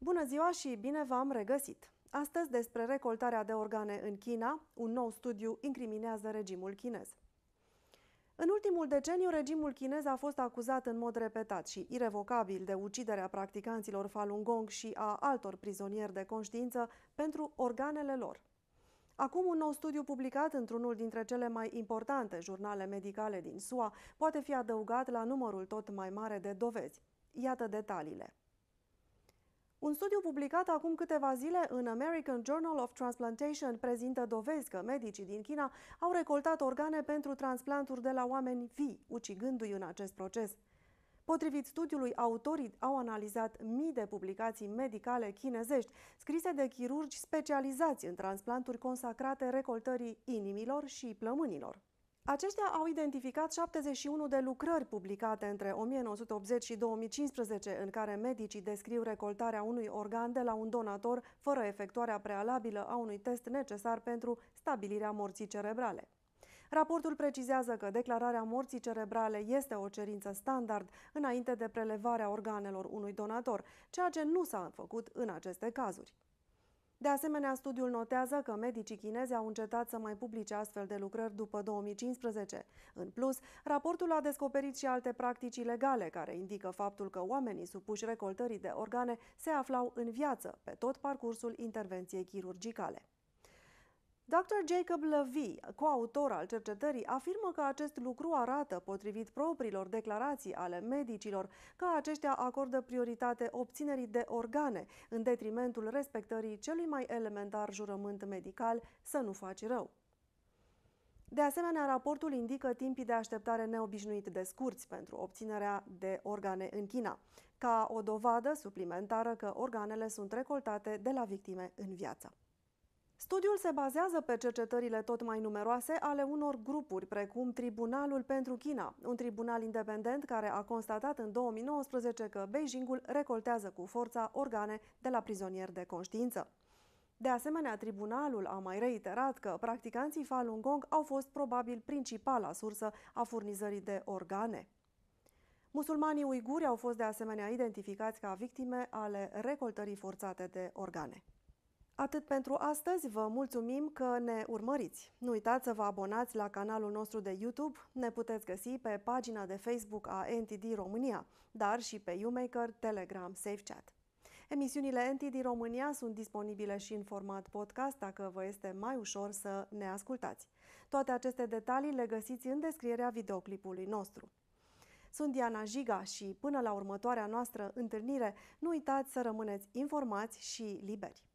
Bună ziua și bine v-am regăsit! Astăzi despre recoltarea de organe în China, un nou studiu incriminează regimul chinez. În ultimul deceniu, regimul chinez a fost acuzat în mod repetat și irevocabil de uciderea practicanților Falun Gong și a altor prizonieri de conștiință pentru organele lor. Acum, un nou studiu publicat într-unul dintre cele mai importante jurnale medicale din SUA poate fi adăugat la numărul tot mai mare de dovezi. Iată detaliile. Un studiu publicat acum câteva zile în American Journal of Transplantation prezintă dovezi că medicii din China au recoltat organe pentru transplanturi de la oameni vii, ucigându-i în acest proces. Potrivit studiului, autorii au analizat mii de publicații medicale chinezești, scrise de chirurgi specializați în transplanturi consacrate recoltării inimilor și plămânilor. Aceștia au identificat 71 de lucrări publicate între 1980 și 2015 în care medicii descriu recoltarea unui organ de la un donator fără efectuarea prealabilă a unui test necesar pentru stabilirea morții cerebrale. Raportul precizează că declararea morții cerebrale este o cerință standard înainte de prelevarea organelor unui donator, ceea ce nu s-a făcut în aceste cazuri. De asemenea, studiul notează că medicii chinezi au încetat să mai publice astfel de lucrări după 2015. În plus, raportul a descoperit și alte practici ilegale care indică faptul că oamenii supuși recoltării de organe se aflau în viață pe tot parcursul intervenției chirurgicale. Dr. Jacob Levy, coautor al cercetării, afirmă că acest lucru arată, potrivit propriilor declarații ale medicilor, că aceștia acordă prioritate obținerii de organe, în detrimentul respectării celui mai elementar jurământ medical să nu faci rău. De asemenea, raportul indică timpii de așteptare neobișnuit de scurți pentru obținerea de organe în China, ca o dovadă suplimentară că organele sunt recoltate de la victime în viață. Studiul se bazează pe cercetările tot mai numeroase ale unor grupuri, precum Tribunalul pentru China, un tribunal independent care a constatat în 2019 că Beijingul recoltează cu forța organe de la prizonieri de conștiință. De asemenea, tribunalul a mai reiterat că practicanții Falun Gong au fost probabil principala sursă a furnizării de organe. Musulmanii uiguri au fost de asemenea identificați ca victime ale recoltării forțate de organe. Atât pentru astăzi, vă mulțumim că ne urmăriți. Nu uitați să vă abonați la canalul nostru de YouTube, ne puteți găsi pe pagina de Facebook a NTD România, dar și pe YouMaker, Telegram, SafeChat. Emisiunile NTD România sunt disponibile și în format podcast dacă vă este mai ușor să ne ascultați. Toate aceste detalii le găsiți în descrierea videoclipului nostru. Sunt Diana Jiga și până la următoarea noastră întâlnire, nu uitați să rămâneți informați și liberi.